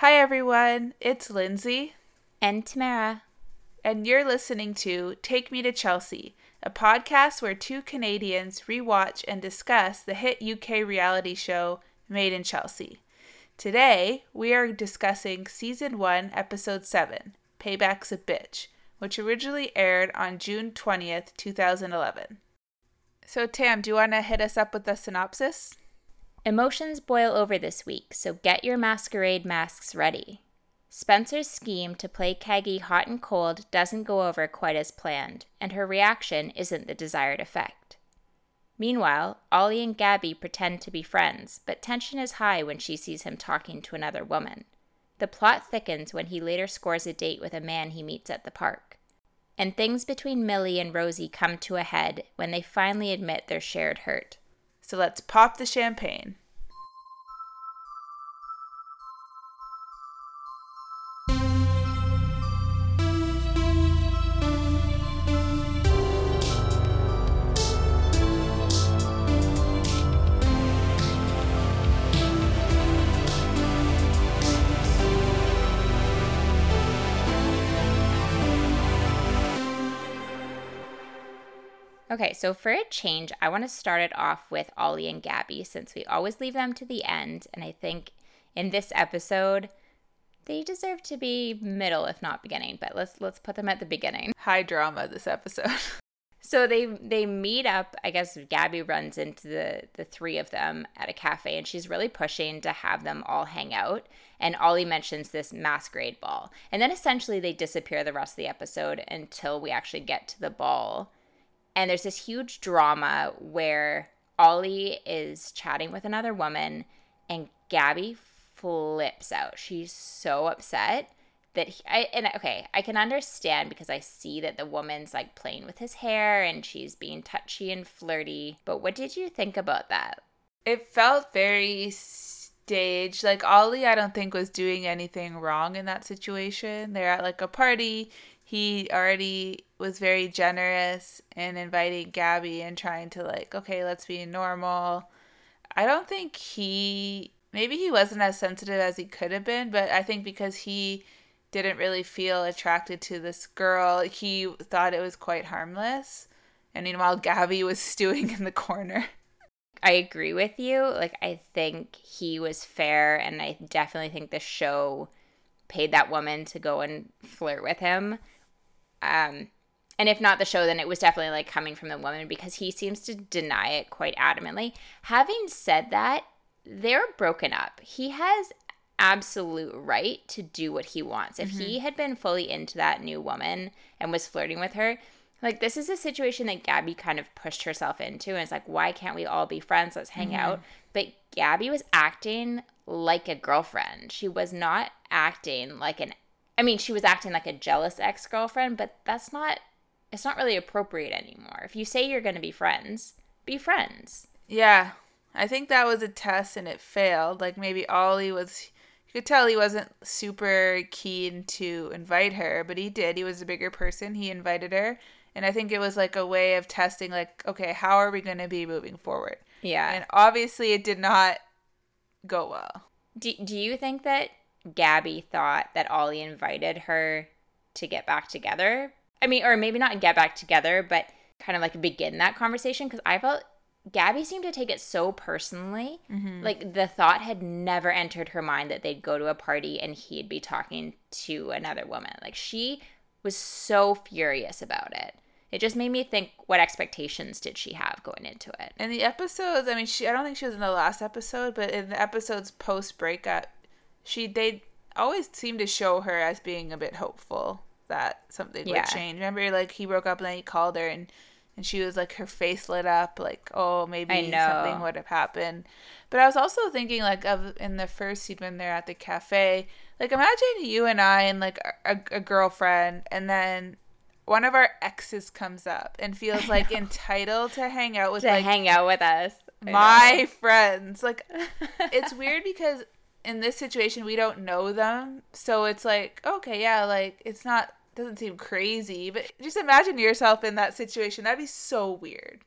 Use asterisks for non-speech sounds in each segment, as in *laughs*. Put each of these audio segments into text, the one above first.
Hi, everyone. It's Lindsay. And Tamara. And you're listening to Take Me to Chelsea, a podcast where two Canadians rewatch and discuss the hit UK reality show Made in Chelsea. Today, we are discussing Season 1, Episode 7, Payback's a Bitch, which originally aired on June 20th, 2011. So, Tam, do you want to hit us up with the synopsis? Emotions boil over this week, so get your masquerade masks ready. Spencer's scheme to play Caggie hot and cold doesn't go over quite as planned, and her reaction isn't the desired effect. Meanwhile, Ollie and Gabby pretend to be friends, but tension is high when she sees him talking to another woman. The plot thickens when he later scores a date with a man he meets at the park. And things between Millie and Rosie come to a head when they finally admit their shared hurt. So let's pop the champagne. Okay, so for a change, I want to start it off with Ollie and Gabby since we always leave them to the end. And I think in this episode, they deserve to be middle, if not beginning. But let's let's put them at the beginning. High drama this episode. *laughs* so they they meet up. I guess Gabby runs into the the three of them at a cafe, and she's really pushing to have them all hang out. And Ollie mentions this masquerade ball, and then essentially they disappear the rest of the episode until we actually get to the ball and there's this huge drama where Ollie is chatting with another woman and Gabby flips out. She's so upset that he, I and okay, I can understand because I see that the woman's like playing with his hair and she's being touchy and flirty. But what did you think about that? It felt very staged. Like Ollie, I don't think was doing anything wrong in that situation. They're at like a party he already was very generous in inviting Gabby and trying to like, okay, let's be normal. I don't think he maybe he wasn't as sensitive as he could have been, but I think because he didn't really feel attracted to this girl, he thought it was quite harmless. And meanwhile, Gabby was *laughs* stewing in the corner. I agree with you. Like, I think he was fair, and I definitely think the show paid that woman to go and flirt with him. Um, and if not the show, then it was definitely like coming from the woman because he seems to deny it quite adamantly. Having said that, they're broken up. He has absolute right to do what he wants. If mm-hmm. he had been fully into that new woman and was flirting with her, like this is a situation that Gabby kind of pushed herself into and it's like, why can't we all be friends? Let's hang mm-hmm. out. But Gabby was acting like a girlfriend. She was not acting like an I mean, she was acting like a jealous ex girlfriend, but that's not, it's not really appropriate anymore. If you say you're going to be friends, be friends. Yeah. I think that was a test and it failed. Like maybe Ollie was, you could tell he wasn't super keen to invite her, but he did. He was a bigger person. He invited her. And I think it was like a way of testing, like, okay, how are we going to be moving forward? Yeah. And obviously it did not go well. Do, do you think that Gabby thought that Ollie invited her to get back together. I mean, or maybe not get back together, but kind of like begin that conversation because I felt Gabby seemed to take it so personally. Mm-hmm. Like the thought had never entered her mind that they'd go to a party and he'd be talking to another woman. Like she was so furious about it. It just made me think what expectations did she have going into it? In the episodes, I mean, she I don't think she was in the last episode, but in the episodes post breakup, she they always seem to show her as being a bit hopeful that something yeah. would change. Remember, like he broke up and then he called her and and she was like her face lit up, like oh maybe something would have happened. But I was also thinking like of in the first scene when they're at the cafe, like imagine you and I and like a, a girlfriend, and then one of our exes comes up and *laughs* feels like entitled to hang out with to like hang out with us. my friends. Like *laughs* it's weird because in this situation we don't know them so it's like okay yeah like it's not doesn't seem crazy but just imagine yourself in that situation that'd be so weird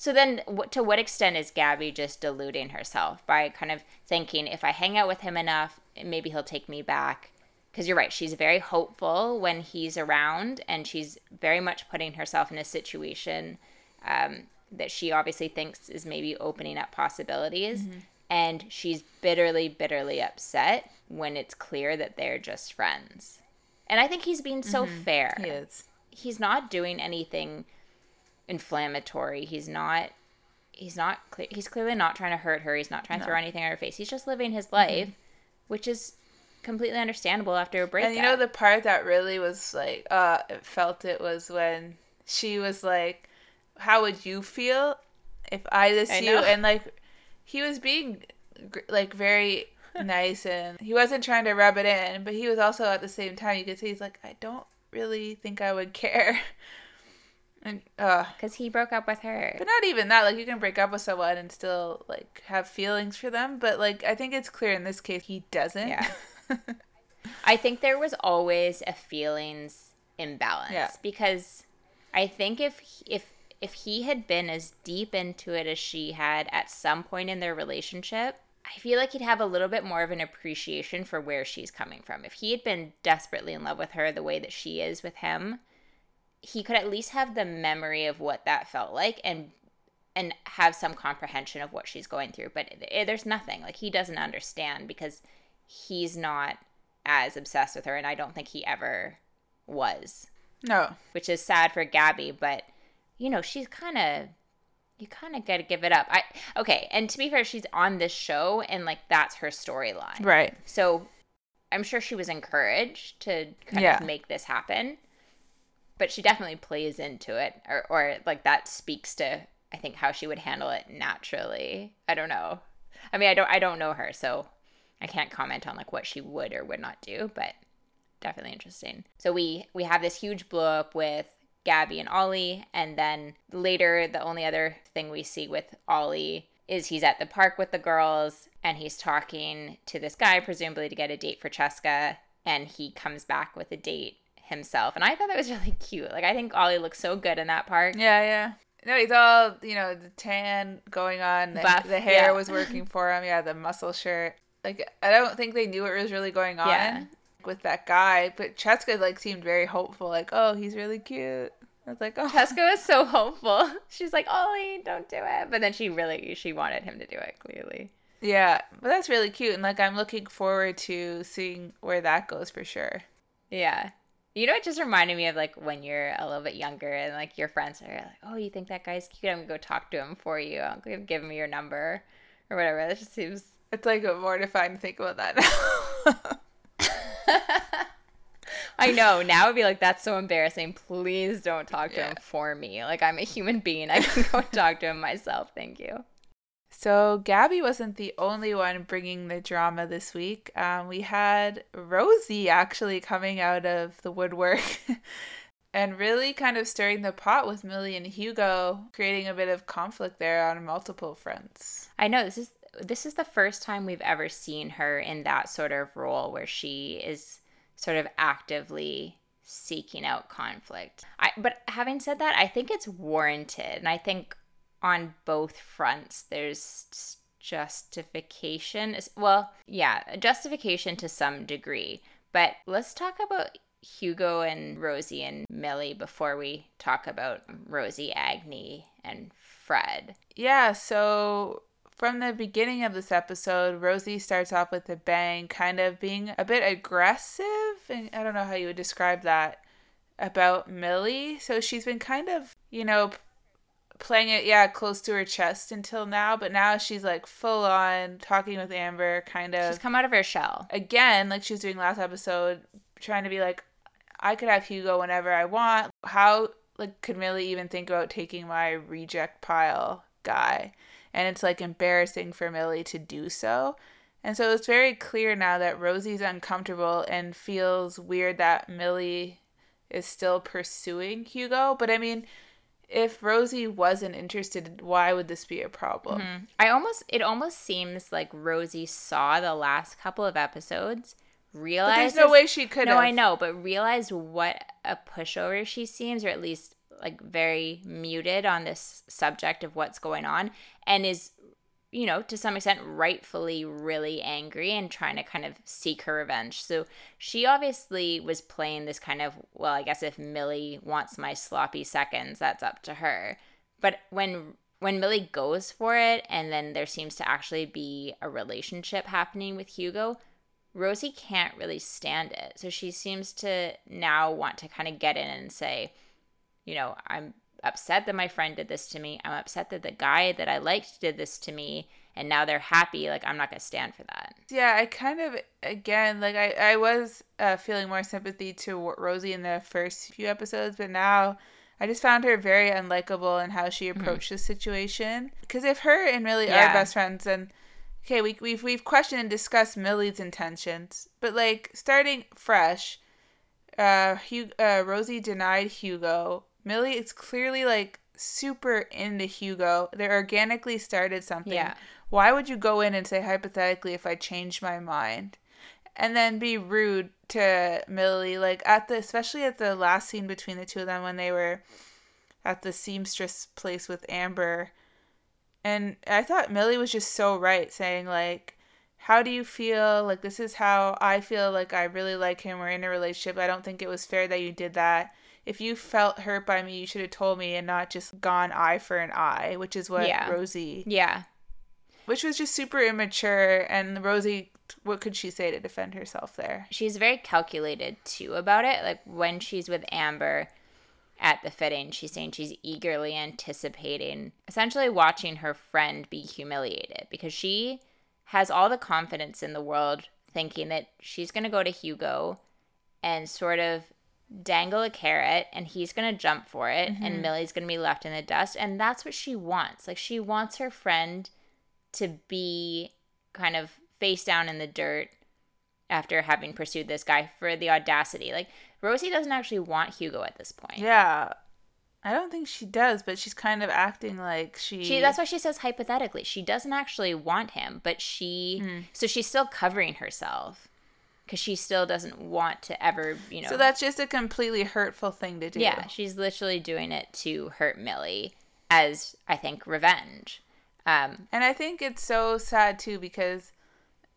So then, to what extent is Gabby just deluding herself by kind of thinking if I hang out with him enough, maybe he'll take me back? Because you're right, she's very hopeful when he's around, and she's very much putting herself in a situation um, that she obviously thinks is maybe opening up possibilities. Mm-hmm. And she's bitterly, bitterly upset when it's clear that they're just friends. And I think he's being so mm-hmm. fair. He is. He's not doing anything inflammatory. He's not he's not he's clearly not trying to hurt her. He's not trying no. to throw anything at her face. He's just living his life, mm-hmm. which is completely understandable after a breakup. And you know the part that really was like uh it felt it was when she was like how would you feel if I this I you know. and like he was being like very nice and he wasn't trying to rub it in, but he was also at the same time you could see he's like I don't really think I would care. *laughs* And uh cuz he broke up with her. But not even that like you can break up with someone and still like have feelings for them, but like I think it's clear in this case he doesn't. Yeah. *laughs* I think there was always a feelings imbalance yeah. because I think if if if he had been as deep into it as she had at some point in their relationship, I feel like he'd have a little bit more of an appreciation for where she's coming from. If he had been desperately in love with her the way that she is with him, he could at least have the memory of what that felt like and and have some comprehension of what she's going through. But it, it, there's nothing. Like he doesn't understand because he's not as obsessed with her and i don't think he ever was. No. Which is sad for gabby but you know she's kind of you kind of got to give it up i okay and to be fair she's on this show and like that's her storyline right so i'm sure she was encouraged to kind yeah. of make this happen but she definitely plays into it or or like that speaks to I think how she would handle it naturally. I don't know. I mean, I don't I don't know her, so I can't comment on like what she would or would not do, but definitely interesting. So we we have this huge blow up with Gabby and Ollie, and then later the only other thing we see with Ollie is he's at the park with the girls and he's talking to this guy presumably to get a date for Cheska and he comes back with a date himself. And I thought that was *laughs* really cute. Like I think Ollie looks so good in that park. Yeah, yeah. No, he's all you know, the tan going on, the, Buff, the hair yeah. was working *laughs* for him. Yeah, the muscle shirt. Like I don't think they knew what was really going on yeah. with that guy, but Cheska like seemed very hopeful. Like, oh, he's really cute. I was like, oh. Cheska was so hopeful. *laughs* She's like, Ollie, don't do it. But then she really she wanted him to do it. Clearly. Yeah, but that's really cute, and like I'm looking forward to seeing where that goes for sure. Yeah. You know, it just reminded me of like when you're a little bit younger and like your friends are like, "Oh, you think that guy's cute? I'm gonna go talk to him for you. I'll give, give him your number or whatever." That just seems. It's like mortifying to think about that now. *laughs* *laughs* *laughs* I know. Now it'd be like that's so embarrassing. Please don't talk to yeah. him for me. Like I'm a human being. I can go *laughs* talk to him myself. Thank you. So Gabby wasn't the only one bringing the drama this week. Um, we had Rosie actually coming out of the woodwork *laughs* and really kind of stirring the pot with Millie and Hugo, creating a bit of conflict there on multiple fronts. I know this is this is the first time we've ever seen her in that sort of role where she is sort of actively seeking out conflict. I, but having said that, I think it's warranted, and I think on both fronts. There's justification. Well, yeah, justification to some degree. But let's talk about Hugo and Rosie and Millie before we talk about Rosie, Agnes, and Fred. Yeah, so from the beginning of this episode, Rosie starts off with a bang, kind of being a bit aggressive, and I don't know how you would describe that about Millie. So she's been kind of, you know, playing it, yeah, close to her chest until now, but now she's like full on talking with Amber, kind of. She's come out of her shell. Again, like she was doing last episode, trying to be like, I could have Hugo whenever I want. How, like, could Millie even think about taking my reject pile guy? And it's like embarrassing for Millie to do so. And so it's very clear now that Rosie's uncomfortable and feels weird that Millie is still pursuing Hugo. But I mean, if Rosie wasn't interested, why would this be a problem? Mm-hmm. I almost it almost seems like Rosie saw the last couple of episodes, realized there's no way she could. No, I know, but realized what a pushover she seems, or at least like very muted on this subject of what's going on and is you know, to some extent, rightfully really angry and trying to kind of seek her revenge. So she obviously was playing this kind of, well, I guess if Millie wants my sloppy seconds, that's up to her. But when when Millie goes for it and then there seems to actually be a relationship happening with Hugo, Rosie can't really stand it. So she seems to now want to kind of get in and say, you know, I'm upset that my friend did this to me. I'm upset that the guy that I liked did this to me and now they're happy. Like I'm not going to stand for that. Yeah, I kind of again like I I was uh, feeling more sympathy to Rosie in the first few episodes, but now I just found her very unlikable in how she mm-hmm. approached mm-hmm. the situation. Because if her and Millie yeah. are best friends, then okay, we we've we've questioned and discussed Millie's intentions, but like starting fresh, uh, Hugh, uh, Rosie denied Hugo Millie is clearly like super into Hugo. They organically started something. Yeah. Why would you go in and say hypothetically if I change my mind? And then be rude to Millie, like at the especially at the last scene between the two of them when they were at the seamstress place with Amber. And I thought Millie was just so right, saying like, How do you feel? Like this is how I feel like I really like him. We're in a relationship. I don't think it was fair that you did that if you felt hurt by me, you should have told me and not just gone eye for an eye, which is what yeah. Rosie. Yeah. Which was just super immature. And Rosie, what could she say to defend herself there? She's very calculated too about it. Like when she's with Amber at the fitting, she's saying she's eagerly anticipating, essentially watching her friend be humiliated because she has all the confidence in the world thinking that she's going to go to Hugo and sort of dangle a carrot and he's going to jump for it mm-hmm. and Millie's going to be left in the dust and that's what she wants. Like she wants her friend to be kind of face down in the dirt after having pursued this guy for the audacity. Like Rosie doesn't actually want Hugo at this point. Yeah. I don't think she does, but she's kind of acting like she. She. That's why she says hypothetically. She doesn't actually want him, but she. Mm. So she's still covering herself because she still doesn't want to ever, you know. So that's just a completely hurtful thing to do. Yeah, she's literally doing it to hurt Millie as I think revenge. Um, and I think it's so sad too because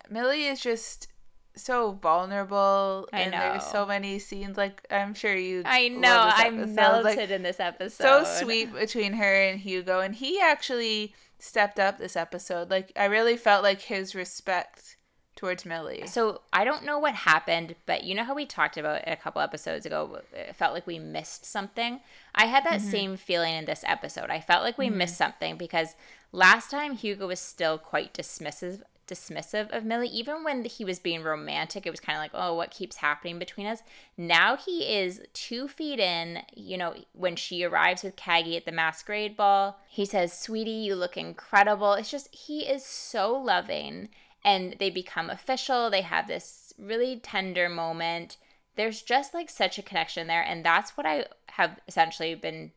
Millie is just so vulnerable I and know. there's so many scenes like I'm sure you I know I'm melted like, in this episode. So sweet between her and Hugo and he actually stepped up this episode. Like I really felt like his respect towards Millie. So I don't know what happened, but you know how we talked about a couple episodes ago, it felt like we missed something. I had that mm-hmm. same feeling in this episode. I felt like we mm-hmm. missed something because last time Hugo was still quite dismissive dismissive of Millie even when he was being romantic it was kind of like oh what keeps happening between us now he is 2 feet in you know when she arrives with Caggie at the masquerade ball he says sweetie you look incredible it's just he is so loving and they become official. They have this really tender moment. There's just like such a connection there. And that's what I have essentially been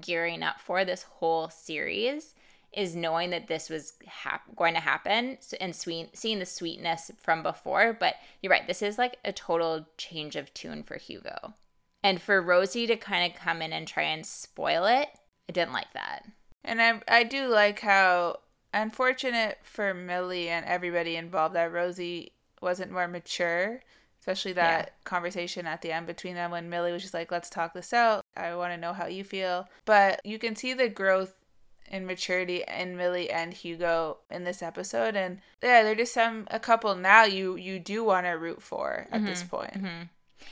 gearing up for this whole series is knowing that this was hap- going to happen and sweet, seeing the sweetness from before. But you're right, this is like a total change of tune for Hugo. And for Rosie to kind of come in and try and spoil it, I didn't like that. And I, I do like how unfortunate for Millie and everybody involved that Rosie wasn't more mature, especially that yeah. conversation at the end between them when Millie was just like, let's talk this out. I want to know how you feel. But you can see the growth in maturity in Millie and Hugo in this episode and yeah they're just some a couple now you you do want to root for at mm-hmm. this point. Mm-hmm.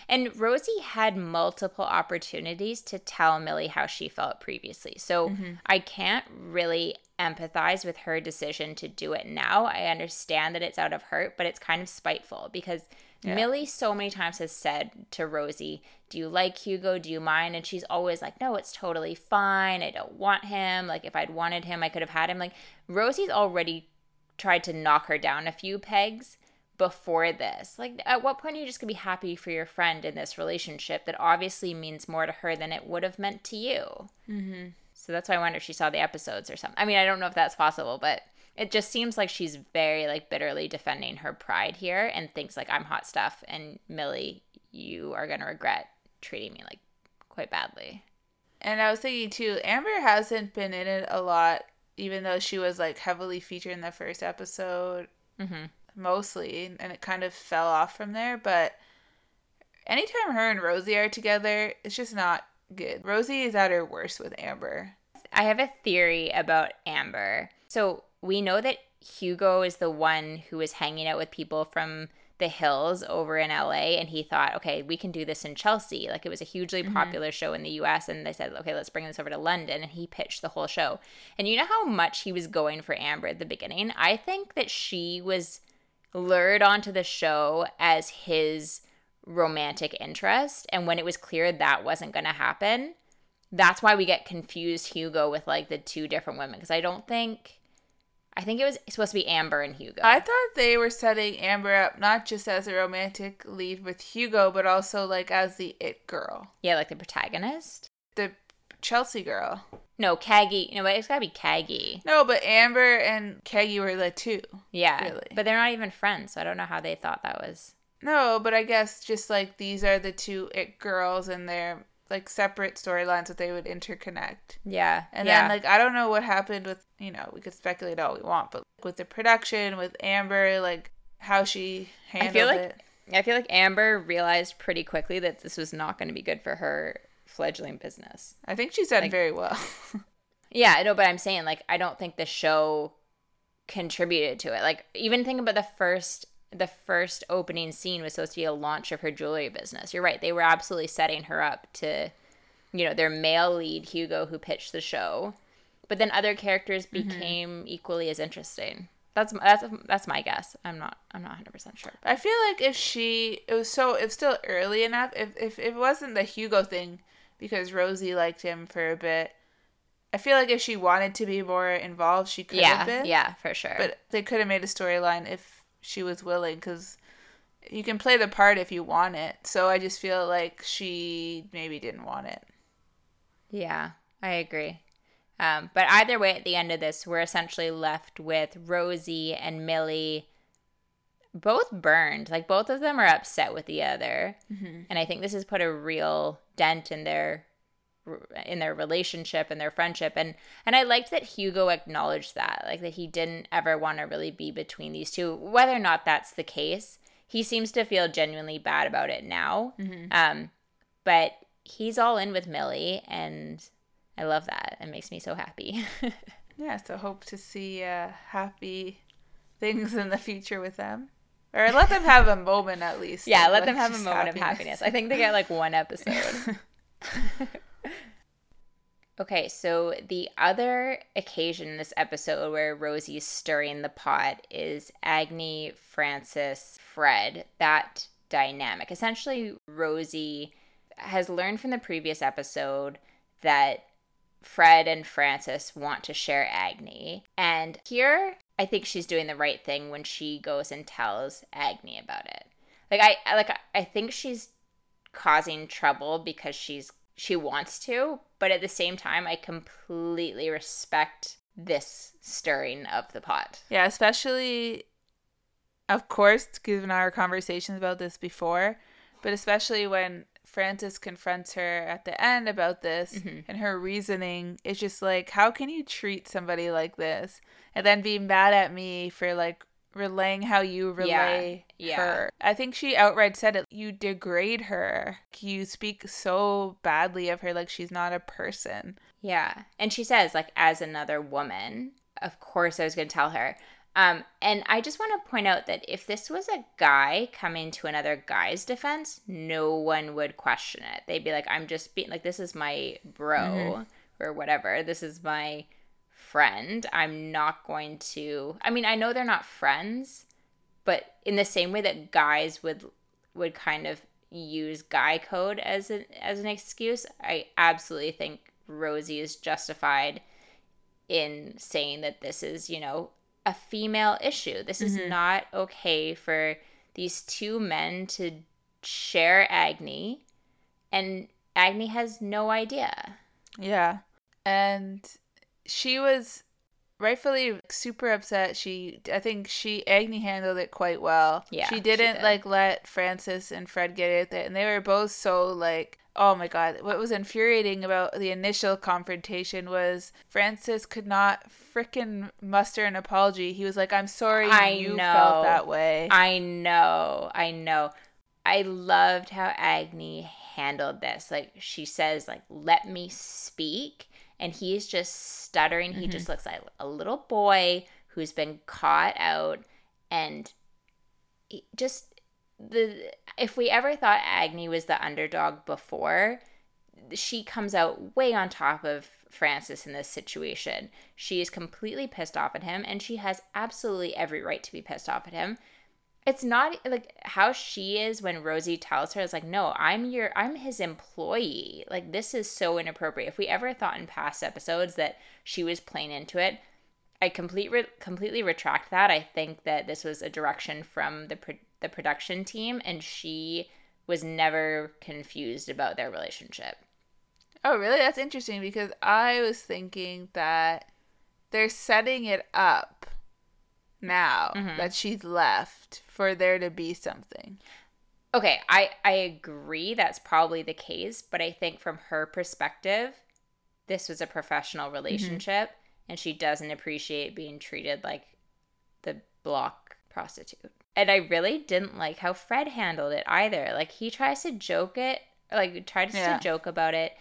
And Rosie had multiple opportunities to tell Millie how she felt previously. So mm-hmm. I can't really empathize with her decision to do it now. I understand that it's out of hurt, but it's kind of spiteful because yeah. Millie so many times has said to Rosie, Do you like Hugo? Do you mind? And she's always like, No, it's totally fine. I don't want him. Like, if I'd wanted him, I could have had him. Like, Rosie's already tried to knock her down a few pegs before this. Like, at what point are you just gonna be happy for your friend in this relationship that obviously means more to her than it would have meant to you? Mm-hmm. So that's why I wonder if she saw the episodes or something. I mean, I don't know if that's possible, but it just seems like she's very like bitterly defending her pride here and thinks like I'm hot stuff and Millie, you are gonna regret treating me like quite badly. And I was thinking too, Amber hasn't been in it a lot, even though she was like heavily featured in the first episode, mm-hmm. Mostly, and it kind of fell off from there. But anytime her and Rosie are together, it's just not good. Rosie is at her worst with Amber. I have a theory about Amber. So we know that Hugo is the one who is hanging out with people from the hills over in LA and he thought, okay, we can do this in Chelsea. Like it was a hugely mm-hmm. popular show in the US and they said, okay, let's bring this over to London and he pitched the whole show. And you know how much he was going for Amber at the beginning? I think that she was lured onto the show as his romantic interest and when it was clear that wasn't going to happen, that's why we get confused Hugo with like the two different women because I don't think I think it was supposed to be Amber and Hugo. I thought they were setting Amber up not just as a romantic lead with Hugo, but also like as the it girl. Yeah, like the protagonist. The Chelsea girl. No, Caggie. No, but it's gotta be Caggie. No, but Amber and Caggie were the two. Yeah, really. But they're not even friends, so I don't know how they thought that was. No, but I guess just like these are the two it girls, and they're like separate storylines that they would interconnect. Yeah. And yeah. then like I don't know what happened with you know, we could speculate all we want, but with the production, with Amber, like how she handled I feel like, it. I feel like Amber realized pretty quickly that this was not going to be good for her fledgling business. I think she's done like, very well. *laughs* yeah, no, but I'm saying like I don't think the show contributed to it. Like even think about the first the first opening scene was supposed to be a launch of her jewelry business. You're right. They were absolutely setting her up to, you know, their male lead, Hugo, who pitched the show. But then other characters mm-hmm. became mm-hmm. equally as interesting. That's that's that's my guess. I'm not I'm not 100 percent sure. I feel like if she it was so it's still early enough. If, if if it wasn't the Hugo thing because Rosie liked him for a bit, I feel like if she wanted to be more involved, she could yeah, have been. Yeah, for sure. But they could have made a storyline if she was willing because you can play the part if you want it. So I just feel like she maybe didn't want it. Yeah, I agree. Um, but either way, at the end of this, we're essentially left with Rosie and Millie both burned. Like both of them are upset with the other. Mm-hmm. And I think this has put a real dent in their in their relationship and their friendship. And and I liked that Hugo acknowledged that like that he didn't ever want to really be between these two. Whether or not that's the case he seems to feel genuinely bad about it now. Mm-hmm. um but he's all in with Millie and I love that. It makes me so happy. *laughs* Yeah so hope to see uh happy things in the future with them or let them have a moment at least yeah let them have a moment happiness. of happiness I think they get like one episode *laughs* Okay, so the other occasion in this episode where Rosie's stirring the pot is Agne, Francis, Fred, that dynamic. Essentially, Rosie has learned from the previous episode that Fred and Francis want to share Agne. And here, I think she's doing the right thing when she goes and tells Agne about it. Like I like I think she's causing trouble because she's she wants to, but at the same time, I completely respect this stirring of the pot. Yeah, especially, of course, given our conversations about this before, but especially when Francis confronts her at the end about this mm-hmm. and her reasoning is just like, how can you treat somebody like this and then be mad at me for like relaying how you relay yeah, yeah. her. I think she outright said it. You degrade her. You speak so badly of her like she's not a person. Yeah. And she says, like, as another woman, of course I was going to tell her. Um, and I just want to point out that if this was a guy coming to another guy's defense, no one would question it. They'd be like, I'm just being like, this is my bro mm-hmm. or whatever. This is my friend, I'm not going to I mean, I know they're not friends, but in the same way that guys would would kind of use guy code as an as an excuse, I absolutely think Rosie is justified in saying that this is, you know, a female issue. This mm-hmm. is not okay for these two men to share Agne and Agne has no idea. Yeah. And she was rightfully super upset. She, I think she Agne handled it quite well. Yeah, she didn't she did. like let Francis and Fred get it, and they were both so like oh my god, what was infuriating about the initial confrontation was Francis could not fricking muster an apology. He was like, "I'm sorry I you know. felt that way." I know. I know. I loved how Agne handled this. Like she says like, "Let me speak." And he's just stuttering. Mm-hmm. He just looks like a little boy who's been caught out and just the if we ever thought Agne was the underdog before, she comes out way on top of Francis in this situation. She is completely pissed off at him and she has absolutely every right to be pissed off at him. It's not like how she is when Rosie tells her, it's like, no, I'm your, I'm his employee. Like, this is so inappropriate. If we ever thought in past episodes that she was playing into it, I complete re- completely retract that. I think that this was a direction from the pro- the production team, and she was never confused about their relationship. Oh, really? That's interesting because I was thinking that they're setting it up now mm-hmm. that she's left for there to be something. Okay, I I agree that's probably the case, but I think from her perspective, this was a professional mm-hmm. relationship mm-hmm. and she doesn't appreciate being treated like the block prostitute. And I really didn't like how Fred handled it either. Like he tries to joke it, like tries yeah. to joke about it.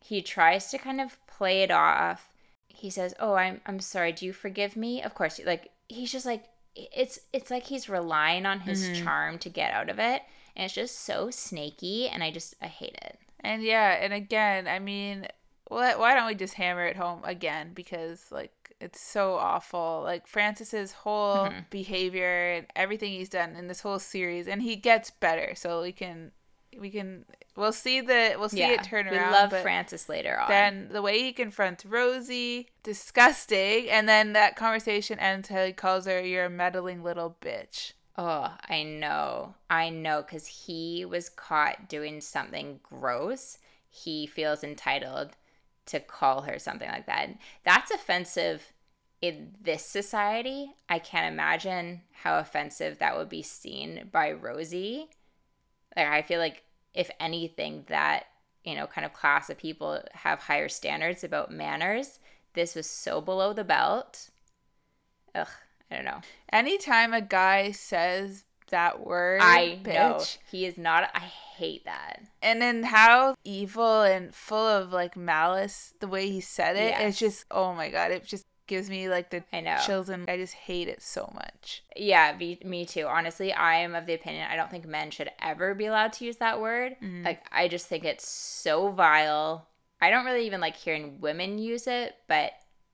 He tries to kind of play it off. He says, "Oh, I'm I'm sorry. Do you forgive me?" Of course. Like he's just like it's it's like he's relying on his mm-hmm. charm to get out of it, and it's just so snaky, and I just I hate it. And yeah, and again, I mean, what? Why don't we just hammer it home again? Because like it's so awful. Like Francis's whole mm-hmm. behavior and everything he's done in this whole series, and he gets better. So we can, we can, we'll see the, we'll see yeah, it turn around. We love Francis later on. Then the way he confronts Rosie, disgusting, and then that conversation ends how he calls her, "You're a meddling little bitch." Oh, I know, I know, because he was caught doing something gross. He feels entitled to call her something like that. That's offensive in this society. I can't imagine how offensive that would be seen by Rosie. Like I feel like if anything that, you know, kind of class of people have higher standards about manners, this was so below the belt. Ugh, I don't know. Anytime a guy says that word. I bitch. know he is not. I hate that. And then how evil and full of like malice the way he said it. Yes. It's just oh my god. It just gives me like the I know. chills and I just hate it so much. Yeah, me, me too. Honestly, I am of the opinion I don't think men should ever be allowed to use that word. Mm-hmm. Like I just think it's so vile. I don't really even like hearing women use it, but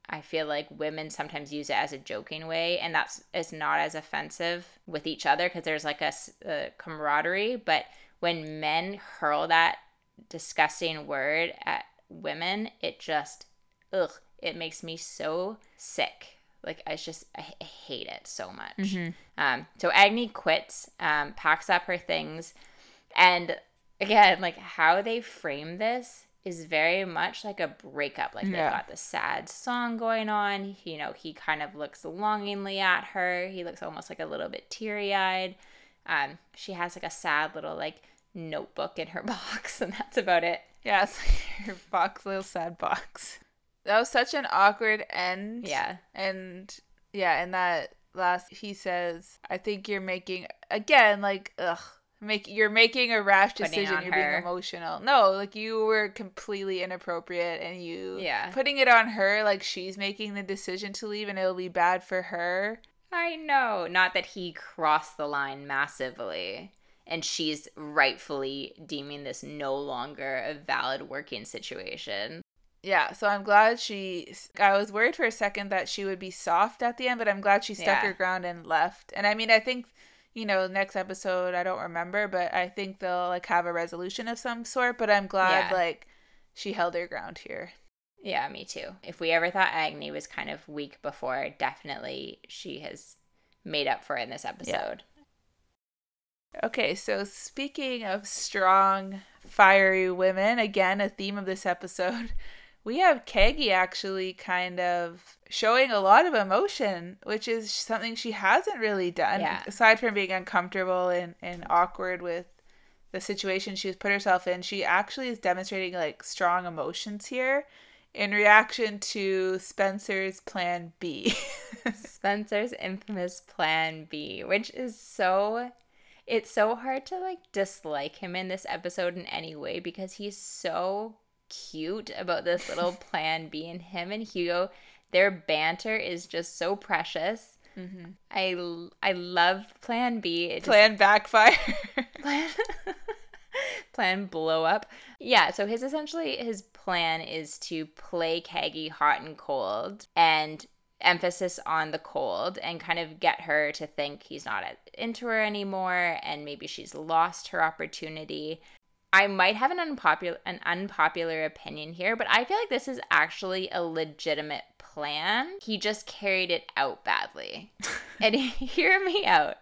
I feel like women sometimes use it as a joking way, and that's it's not as offensive with each other because there's like a, a, camaraderie. But when men hurl that disgusting word at women, it just ugh, it makes me so sick. Like I just I, I hate it so much. Mm-hmm. Um, so Agne quits, um, packs up her things, and again, like how they frame this is very much like a breakup. Like yeah. they've got the sad song going on. You know, he kind of looks longingly at her. He looks almost like a little bit teary eyed. Um, she has like a sad little like notebook in her *laughs* box, and that's about it. Yeah, it's like *laughs* her box, little sad box. That was such an awkward end. Yeah. And yeah, and that last he says, I think you're making again, like, ugh, make you're making a rash decision you're her. being emotional no like you were completely inappropriate and you yeah putting it on her like she's making the decision to leave and it'll be bad for her i know not that he crossed the line massively and she's rightfully deeming this no longer a valid working situation yeah, so I'm glad she. I was worried for a second that she would be soft at the end, but I'm glad she stuck yeah. her ground and left. And I mean, I think you know, next episode, I don't remember, but I think they'll like have a resolution of some sort. But I'm glad yeah. like she held her ground here. Yeah, me too. If we ever thought Agne was kind of weak before, definitely she has made up for it in this episode. Yeah. Okay, so speaking of strong, fiery women, again, a theme of this episode, *laughs* we have Caggie actually kind of showing a lot of emotion, which is something she hasn't really done, yeah. aside from being uncomfortable and, and awkward with the situation she's put herself in, she actually is demonstrating like strong emotions here in reaction to Spencer's plan B. *laughs* Spencer's infamous plan B, which is so it's so hard to like dislike him in this episode in any way because he's so cute about this little *laughs* plan B and him and Hugo their banter is just so precious. Mm-hmm. I I love Plan B. It plan just, backfire. *laughs* plan, *laughs* plan blow up. Yeah. So his essentially his plan is to play Caggie hot and cold and emphasis on the cold and kind of get her to think he's not into her anymore and maybe she's lost her opportunity. I might have an unpopular an unpopular opinion here, but I feel like this is actually a legitimate plan. He just carried it out badly. and *laughs* hear me out.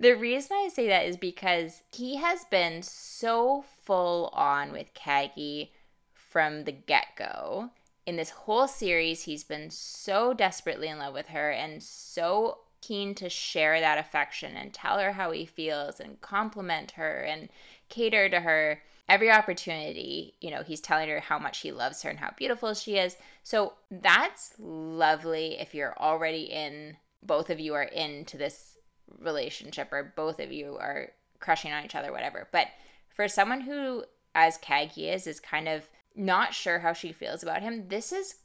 The reason I say that is because he has been so full on with Caggie from the get go. In this whole series, he's been so desperately in love with her and so keen to share that affection and tell her how he feels and compliment her and cater to her every opportunity, you know, he's telling her how much he loves her and how beautiful she is. So that's lovely if you're already in, both of you are into this relationship or both of you are crushing on each other, whatever. But for someone who, as Caggie is, is kind of not sure how she feels about him, this is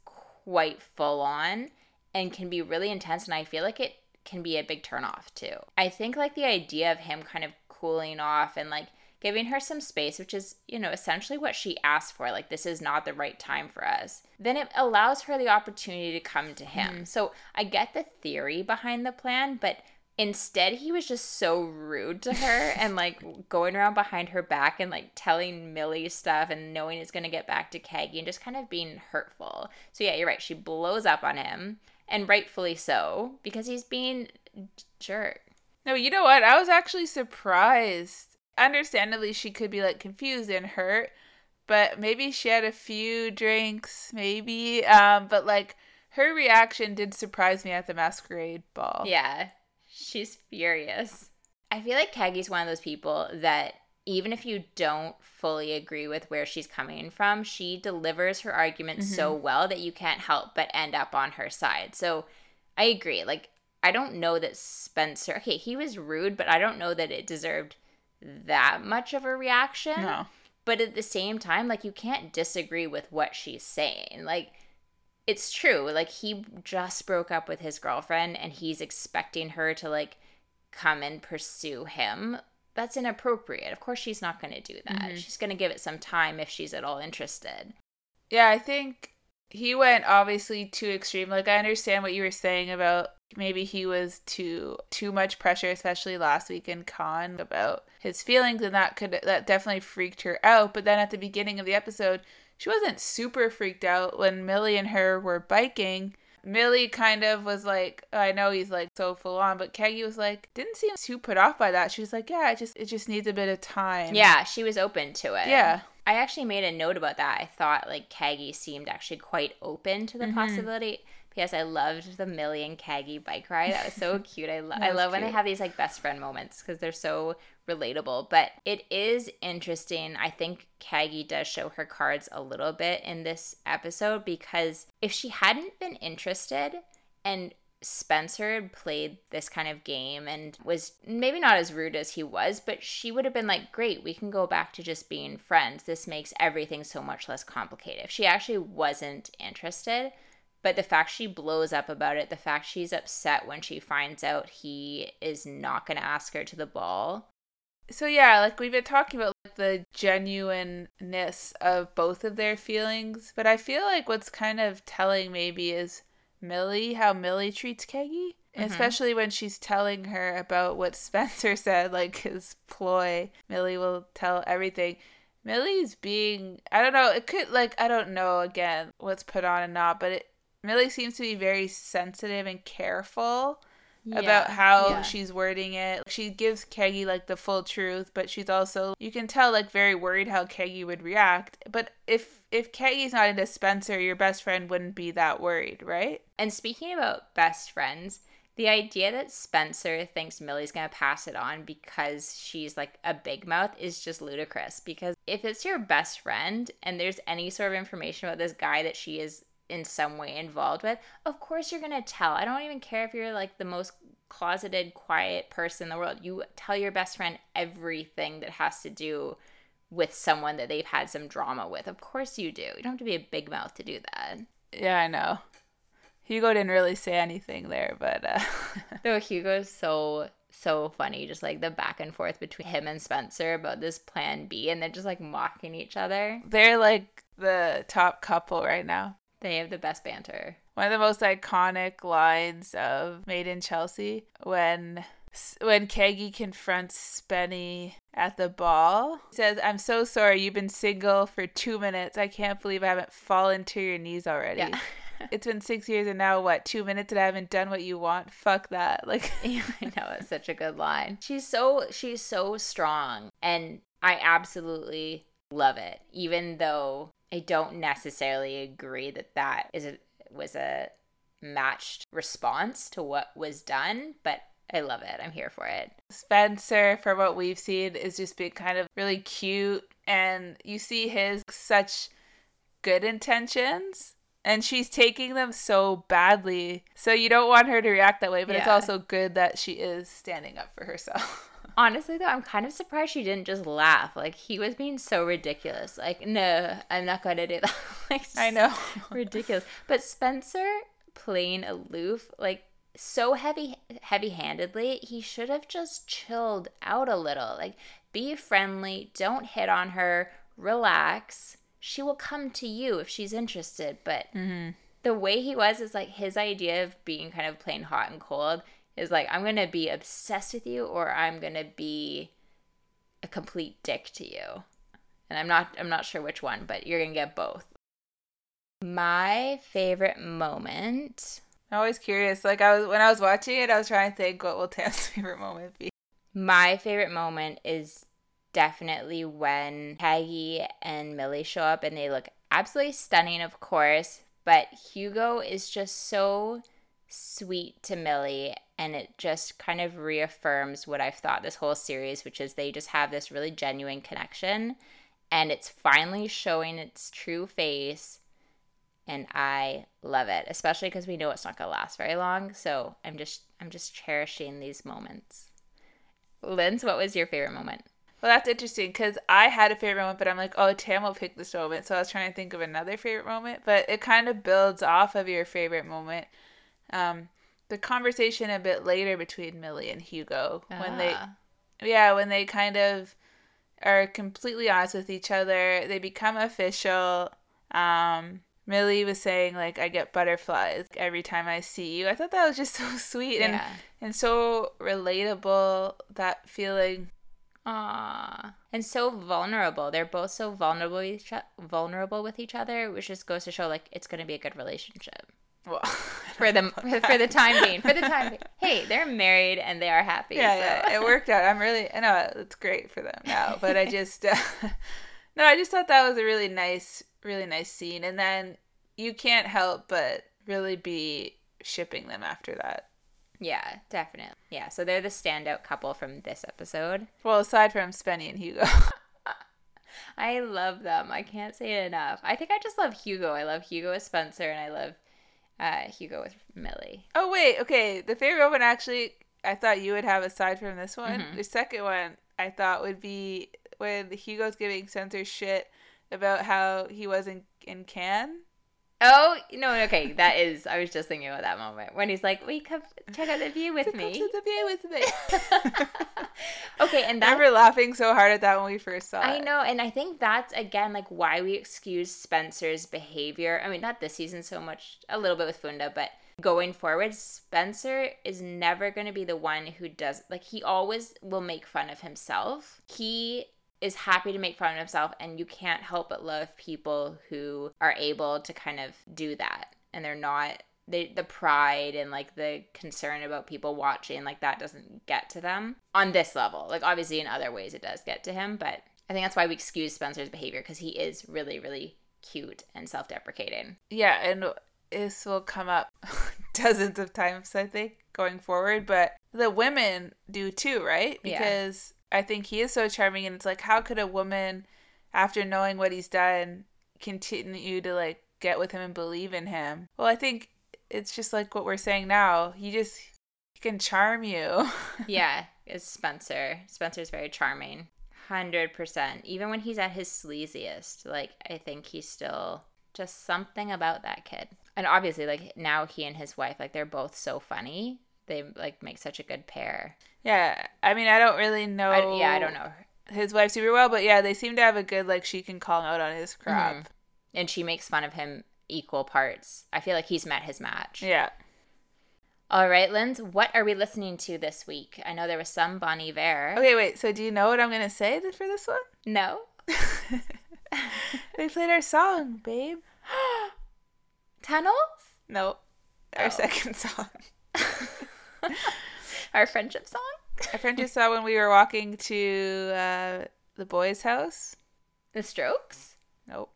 quite full on and can be really intense. And I feel like it can be a big turnoff too. I think like the idea of him kind of cooling off and like giving her some space, which is, you know, essentially what she asked for. Like, this is not the right time for us. Then it allows her the opportunity to come to him. Mm-hmm. So I get the theory behind the plan, but instead he was just so rude to her *laughs* and like going around behind her back and like telling Millie stuff and knowing it's going to get back to Caggie and just kind of being hurtful. So yeah, you're right. She blows up on him and rightfully so because he's being jerk. No, you know what? I was actually surprised understandably she could be like confused and hurt but maybe she had a few drinks maybe um but like her reaction did surprise me at the masquerade ball. Yeah. She's furious. I feel like Caggie's one of those people that even if you don't fully agree with where she's coming from she delivers her argument mm-hmm. so well that you can't help but end up on her side. So i agree. Like i don't know that spencer okay he was rude but i don't know that it deserved that much of a reaction. No. But at the same time, like you can't disagree with what she's saying. Like it's true. Like he just broke up with his girlfriend and he's expecting her to like come and pursue him. That's inappropriate. Of course she's not going to do that. Mm-hmm. She's going to give it some time if she's at all interested. Yeah, I think he went obviously too extreme. Like I understand what you were saying about maybe he was too too much pressure, especially last week in Con about his feelings, and that could that definitely freaked her out. But then at the beginning of the episode, she wasn't super freaked out when Millie and her were biking. Millie kind of was like, I know he's like so full on, but Caggie was like, didn't seem too put off by that. She was like, yeah, it just it just needs a bit of time. Yeah, she was open to it. Yeah. I actually made a note about that. I thought like Caggie seemed actually quite open to the mm-hmm. possibility. Yes, I loved the Millie and Caggie bike ride. That was so *laughs* cute. I, lo- I love cute. when they have these like best friend moments because they're so relatable. But it is interesting. I think Caggie does show her cards a little bit in this episode because if she hadn't been interested and Spencer played this kind of game and was maybe not as rude as he was, but she would have been like, Great, we can go back to just being friends. This makes everything so much less complicated. If she actually wasn't interested, but the fact she blows up about it, the fact she's upset when she finds out he is not going to ask her to the ball. So, yeah, like we've been talking about like, the genuineness of both of their feelings, but I feel like what's kind of telling maybe is Millie, how Millie treats Caggie. Mm-hmm. Especially when she's telling her about what *laughs* Spencer said, like his ploy. Millie will tell everything. Millie's being, I don't know, it could, like, I don't know again what's put on and not, but it, Millie seems to be very sensitive and careful yeah, about how yeah. she's wording it. She gives Caggie like the full truth, but she's also you can tell like very worried how Caggie would react. But if if Caggie's not into Spencer, your best friend wouldn't be that worried, right? And speaking about best friends, The idea that Spencer thinks Millie's going to pass it on because she's like a big mouth is just ludicrous. Because if it's your best friend and there's any sort of information about this guy that she is in some way involved with, of course you're going to tell. I don't even care if you're like the most closeted, quiet person in the world. You tell your best friend everything that has to do with someone that they've had some drama with. Of course you do. You don't have to be a big mouth to do that. Yeah, I know. Hugo didn't really say anything there, but uh *laughs* No, Hugo's so so funny, just like the back and forth between him and Spencer about this plan B and they're just like mocking each other. They're like the top couple right now. They have the best banter. One of the most iconic lines of Made in Chelsea when when Caggie confronts Spenny at the ball. He says, I'm so sorry you've been single for two minutes. I can't believe I haven't fallen to your knees already. Yeah. *laughs* it's been six years and now what two minutes and i haven't done what you want fuck that *laughs* like *laughs* yeah, i know it's such a good line she's so she's so strong and i absolutely love it even though i don't necessarily agree that that is a was a matched response to what was done but I love it. I'm here for it. Spencer, for what we've seen, is just being kind of really cute. And you see his such good intentions and she's taking them so badly. So you don't want her to react that way, but yeah. it's also good that she is standing up for herself. *laughs* Honestly, though, I'm kind of surprised she didn't just laugh. Like he was being so ridiculous. Like, no, I'm not going to do that. *laughs* like, I know, *laughs* ridiculous. But Spencer playing aloof, like so heavy, heavy-handedly, he should have just chilled out a little. Like, be friendly. Don't hit on her. Relax she will come to you if she's interested. But mm-hmm. the way he was is like his idea of being kind of plain hot and cold is like, I'm to be obsessed with you or I'm to be a complete dick to you. And I'm not I'm not sure which one, but you're to get both. My favorite moment. I'm always curious. Like I was when I was watching it, I was trying to think what will *laughs* Tam's favorite moment be. My favorite moment is definitely when Caggie and Millie show up and they look absolutely stunning, of course. But Hugo is just so sweet to Millie and it just kind of reaffirms what I've thought this whole series, which is they just have this really genuine connection and it's finally showing its true face and I love it, especially because we know it's not to last very long. So I'm just I'm just cherishing these moments. Linz, what was your favorite moment? Well, that's interesting because I had a favorite moment, but I'm like, oh, Tam will pick this moment. So I was trying to think of another favorite moment, but it kind of builds off of your favorite moment. Um, the conversation a bit later between Millie and Hugo when they, ah. yeah, when they kind of are completely honest with each other. They become official. Um, Millie was saying like I get butterflies every time I see you. I thought that was just *laughs* so sweet yeah. and and so relatable. That feeling Aww. And so vulnerable. They're both so vulnerable with each, vulnerable with each other, which just goes to show like it's going to be a good relationship. Well, *laughs* for the for the time being, for the time being. *laughs* Hey, they're married and they are happy. Yeah, so. yeah, it worked out. I'm really, I know it's great for them now, but I *laughs* just, uh, no, I just thought that was a really nice, really nice scene, and then you can't help but really be shipping them after that. Yeah, definitely. Yeah, so they're the standout couple from this episode. Well, aside from Spenny and Hugo. I love them. I can't say it enough. I think I just love Hugo. I love Hugo with Spencer, and I love uh, Hugo with Millie. Oh wait, okay. The favorite one actually, I thought you would have aside from this one. Mm-hmm. The second one I thought would be when Hugo's giving Spencer shit about how he was in in Cannes Oh no, okay, that is. I was just thinking about that moment when he's like, "Will you come check out the view with me?" Come to the view with me. *laughs* okay, and that, I remember laughing so hard at that when we first saw I it. I know, and I think that's again like why we excuse Spencer's behavior. I mean, not this season so much, a little bit with Funda, but going forward, Spencer is never going to be the one who does like he always will make fun of himself. He is happy to make fun of himself and you can't help but love people who are able to kind of do that and they're not they, the pride and like the concern about people watching like that doesn't get to them on this level like obviously in other ways it does get to him but i think that's why we excuse spencer's behavior because he is really really cute and self-deprecating yeah and this will come up *laughs* dozens of times, I think, going forward, but the women do too, right? Because yeah. I think he is so charming and it's like how could a woman after knowing what he's done continue to like get with him and believe in him? Well, I think it's just like what we're saying now. He just he can charm you. *laughs* yeah, it's Spencer. Spencer's very charming. 100%. Even when he's at his sleaziest, like I think he's still just something about that kid. And obviously like now he and his wife like they're both so funny. They like make such a good pair. Yeah. I mean, I don't really know I, Yeah, I don't know his wife super well, but yeah, they seem to have a good like she can call him out on his crap. Mm-hmm. And she makes fun of him equal parts. I feel like he's met his match. Yeah. All right, Linz, what are we listening to this week? I know there was some Bon Iver. Okay, wait. So do you know what I'm going to say for this one? No. *laughs* they played our song, babe. *gasps* Tunnels? No. Our oh. second *laughs* song. *laughs* our friendship song? Our friendship song when we were walking to uh, the boys' house. The Strokes? Nope.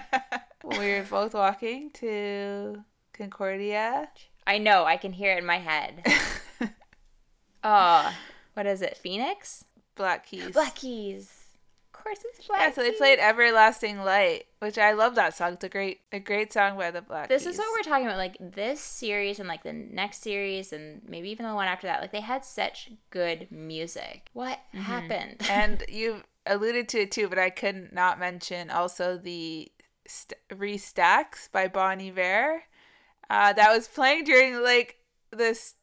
*laughs* we were both walking to Concordia. I know. I can hear it in my head. *laughs* oh, what is it? Phoenix? Black Keys. Black Keys. Course, it's Black. Yeah, so they played "Everlasting Light," which I love that song. It's a great, a great song by the Black. This Keys. is what we're talking about. Like this series and like the next series and maybe even the one after that. Like they had such good music. What mm-hmm. happened? *laughs* and you alluded to it too, but I could not mention also the st- Restacks by Bon Iver uh, that was playing during like this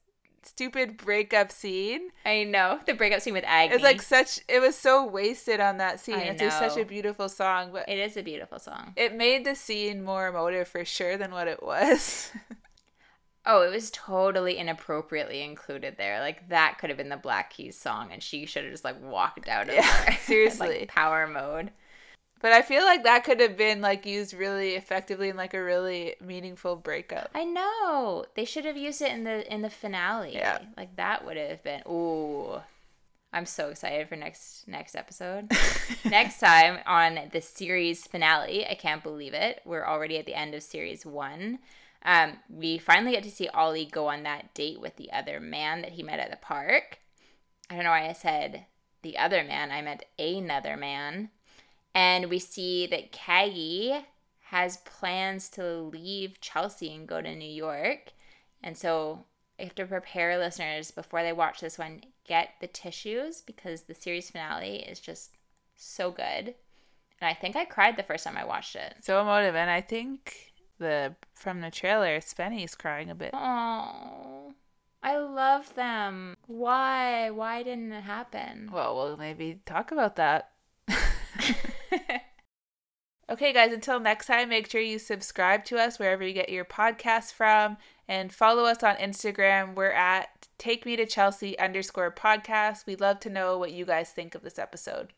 stupid breakup scene. I know the breakup scene with Agne. It's like such. It was so wasted on that scene. I it's know. such a beautiful song, but it is a beautiful song. It made the scene more emotive for sure than what it was. *laughs* oh, it was totally inappropriately included there. Like that could have been the Black Keys song, and she should have just like walked out of yeah, there. *laughs* Seriously, like, power mode. But I feel like that could have been like used really effectively in like a really meaningful breakup. I know. They should have used it in the in the finale. Yeah. Like that would have been ooh. I'm so excited for next next episode. *laughs* next time on the series finale, I can't believe it. We're already at the end of series 1. Um, we finally get to see Ollie go on that date with the other man that he met at the park. I don't know why I said the other man. I meant another man. And we see that Caggie has plans to leave Chelsea and go to New York. And so I have to prepare listeners before they watch this one, get the tissues because the series finale is just so good. And I think I cried the first time I watched it. So emotive. And I think the from the trailer, Spenny's crying a bit. Oh. I love them. Why? Why didn't it happen? Well, we'll maybe talk about that. *laughs* okay, guys, until next time, make sure you subscribe to us wherever you get your podcasts from and follow us on Instagram. We're at take me to Chelsea underscore podcast. We'd love to know what you guys think of this episode.